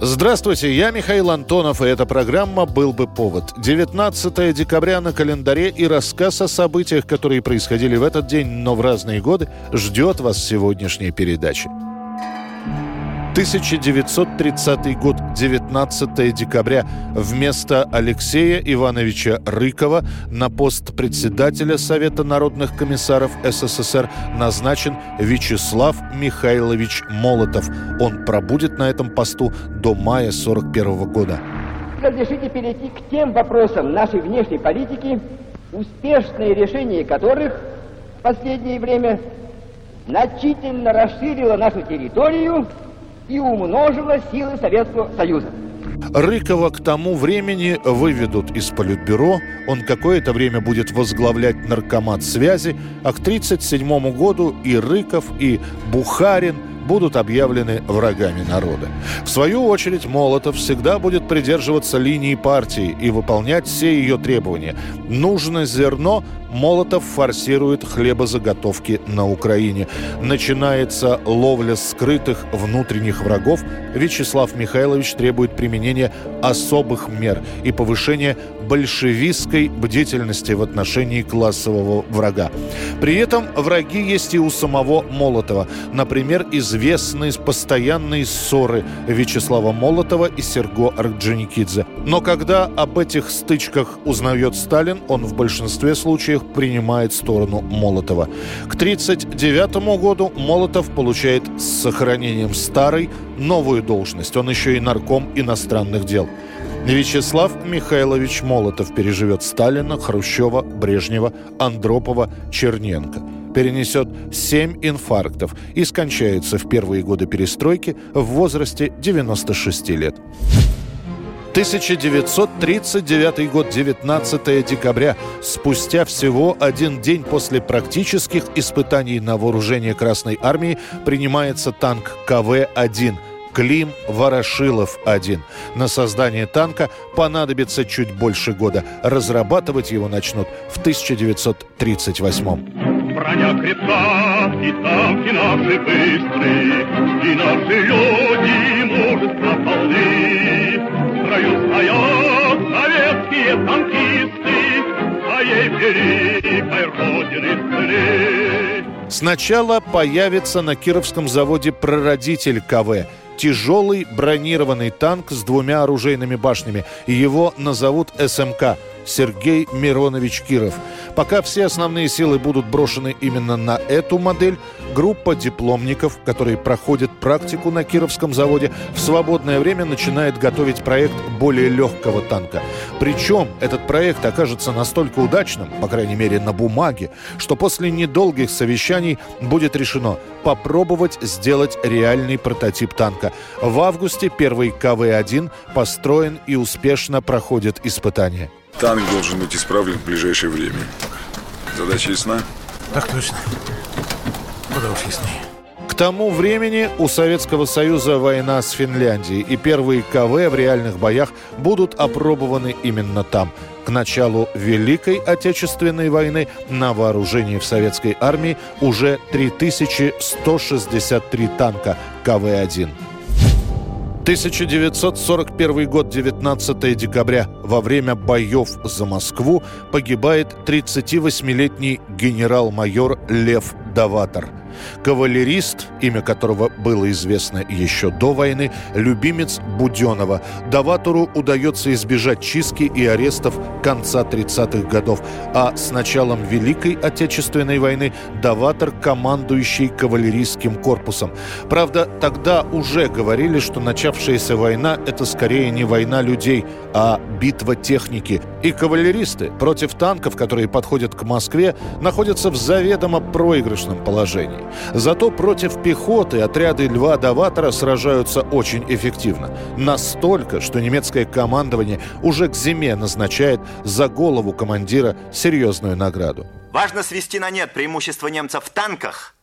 Здравствуйте, я Михаил Антонов, и эта программа «Был бы повод». 19 декабря на календаре и рассказ о событиях, которые происходили в этот день, но в разные годы, ждет вас сегодняшней передачи. 1930 год, 19 декабря. Вместо Алексея Ивановича Рыкова на пост председателя Совета народных комиссаров СССР назначен Вячеслав Михайлович Молотов. Он пробудет на этом посту до мая 41 года. Разрешите перейти к тем вопросам нашей внешней политики, успешное решение которых в последнее время значительно расширило нашу территорию и умножило силы Советского Союза. Рыкова к тому времени выведут из Политбюро, он какое-то время будет возглавлять наркомат связи, а к 1937 году и Рыков, и Бухарин будут объявлены врагами народа. В свою очередь Молотов всегда будет придерживаться линии партии и выполнять все ее требования. Нужно зерно, Молотов форсирует хлебозаготовки на Украине. Начинается ловля скрытых внутренних врагов. Вячеслав Михайлович требует применения особых мер и повышения большевистской бдительности в отношении классового врага. При этом враги есть и у самого Молотова. Например, известные постоянные ссоры Вячеслава Молотова и Серго Орджоникидзе. Но когда об этих стычках узнает Сталин, он в большинстве случаев принимает сторону Молотова. К 1939 году Молотов получает с сохранением старой новую должность. Он еще и нарком иностранных дел. Вячеслав Михайлович Молотов переживет Сталина, Хрущева, Брежнева, Андропова, Черненко. Перенесет семь инфарктов и скончается в первые годы перестройки в возрасте 96 лет. 1939 год, 19 декабря. Спустя всего один день после практических испытаний на вооружение Красной Армии принимается танк КВ-1 Клим Ворошилов-1. На создание танка понадобится чуть больше года. Разрабатывать его начнут в 1938 Броня крепка, и танки наши быстрые, и наши люди мужество полны. Строю стоят советские танкисты, своей великой родины сны. Сначала появится на Кировском заводе прародитель КВ тяжелый бронированный танк с двумя оружейными башнями. Его назовут СМК Сергей Миронович Киров. Пока все основные силы будут брошены именно на эту модель, группа дипломников, которые проходят практику на Кировском заводе, в свободное время начинает готовить проект более легкого танка. Причем этот проект окажется настолько удачным, по крайней мере на бумаге, что после недолгих совещаний будет решено попробовать сделать реальный прототип танка. В августе первый КВ-1 построен и успешно проходит испытания. Танк должен быть исправлен в ближайшее время. Задача ясна? Так точно. Куда уж яснее. К тому времени у Советского Союза война с Финляндией, и первые КВ в реальных боях будут опробованы именно там. К началу Великой Отечественной войны на вооружении в советской армии уже 3163 танка КВ-1. 1941 год, 19 декабря. Во время боев за Москву погибает 38-летний генерал-майор Лев Даватор. Кавалерист, имя которого было известно еще до войны, любимец Буденова. Даватору удается избежать чистки и арестов конца 30-х годов. А с началом Великой Отечественной войны Даватор командующий кавалерийским корпусом. Правда, тогда уже говорили, что начавшаяся война – это скорее не война людей, а битва техники. И кавалеристы против танков, которые подходят к Москве, находятся в заведомо проигрышной безнадежном положении. Зато против пехоты отряды Льва Даватора сражаются очень эффективно. Настолько, что немецкое командование уже к зиме назначает за голову командира серьезную награду. Важно свести на нет преимущество немцев в танках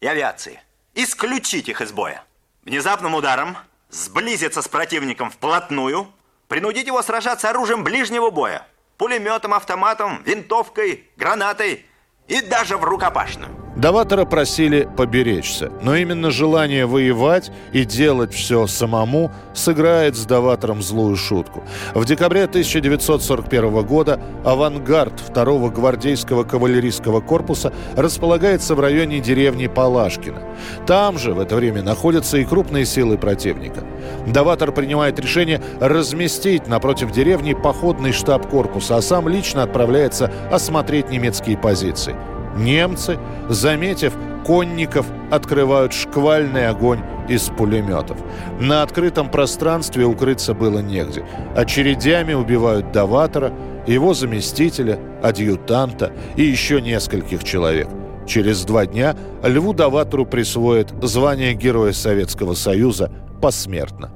и авиации. Исключить их из боя. Внезапным ударом сблизиться с противником вплотную, принудить его сражаться оружием ближнего боя, пулеметом, автоматом, винтовкой, гранатой и даже в рукопашную. Даватора просили поберечься, но именно желание воевать и делать все самому сыграет с Даватором злую шутку. В декабре 1941 года авангард 2-го гвардейского кавалерийского корпуса располагается в районе деревни Палашкина. Там же в это время находятся и крупные силы противника. Даватор принимает решение разместить напротив деревни походный штаб корпуса, а сам лично отправляется осмотреть немецкие позиции. Немцы, заметив конников, открывают шквальный огонь из пулеметов. На открытом пространстве укрыться было негде. Очередями убивают Даватора, его заместителя, адъютанта и еще нескольких человек. Через два дня Льву Даватору присвоят звание Героя Советского Союза посмертно.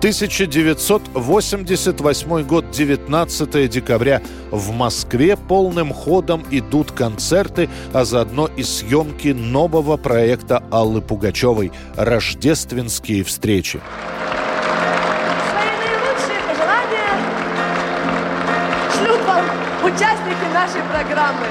1988 год, 19 декабря. В Москве полным ходом идут концерты, а заодно и съемки нового проекта Аллы Пугачевой «Рождественские встречи». Участники нашей программы.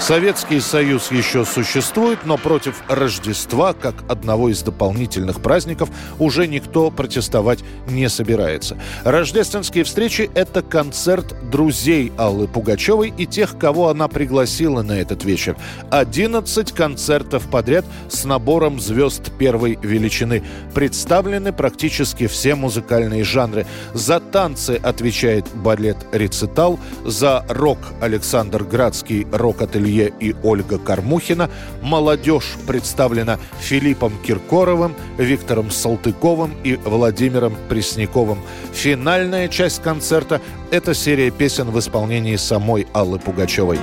Советский Союз еще существует, но против Рождества, как одного из дополнительных праздников, уже никто протестовать не собирается. Рождественские встречи – это концерт друзей Аллы Пугачевой и тех, кого она пригласила на этот вечер. 11 концертов подряд с набором звезд первой величины. Представлены практически все музыкальные жанры. За танцы отвечает балет «Рецитал», за рок Александр Градский «Рок-ателье» и Ольга Кормухина. Молодежь представлена Филиппом Киркоровым, Виктором Салтыковым и Владимиром Пресняковым. Финальная часть концерта – это серия песен в исполнении самой Аллы Пугачевой.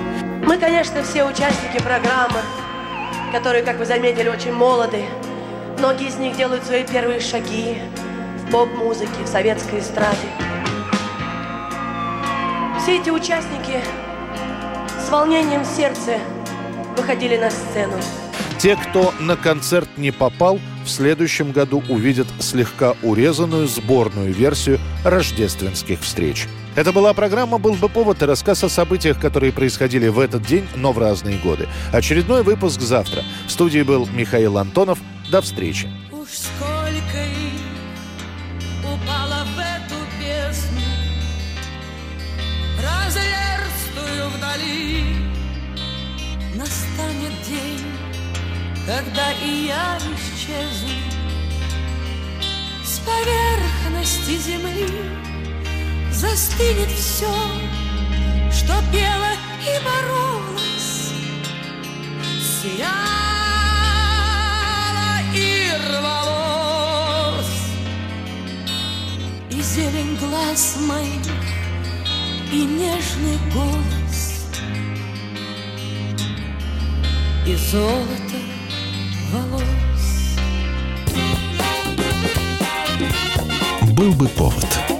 Мы, конечно, все участники программы, которые, как вы заметили, очень молоды. Многие из них делают свои первые шаги в поп-музыке, в советской эстраде. Все эти участники с волнением в сердце выходили на сцену. Те, кто на концерт не попал, в следующем году увидят слегка урезанную сборную версию рождественских встреч. Это была программа «Был бы повод» и рассказ о событиях, которые происходили в этот день, но в разные годы. Очередной выпуск завтра. В студии был Михаил Антонов. До встречи. Уж вдали. Настанет день, когда и я исчезну с поверхности земли. Застынет все, что пело и боролось, сияло и рвалось. И зелень глаз моих, и нежный голос, и золото волос. Был бы повод.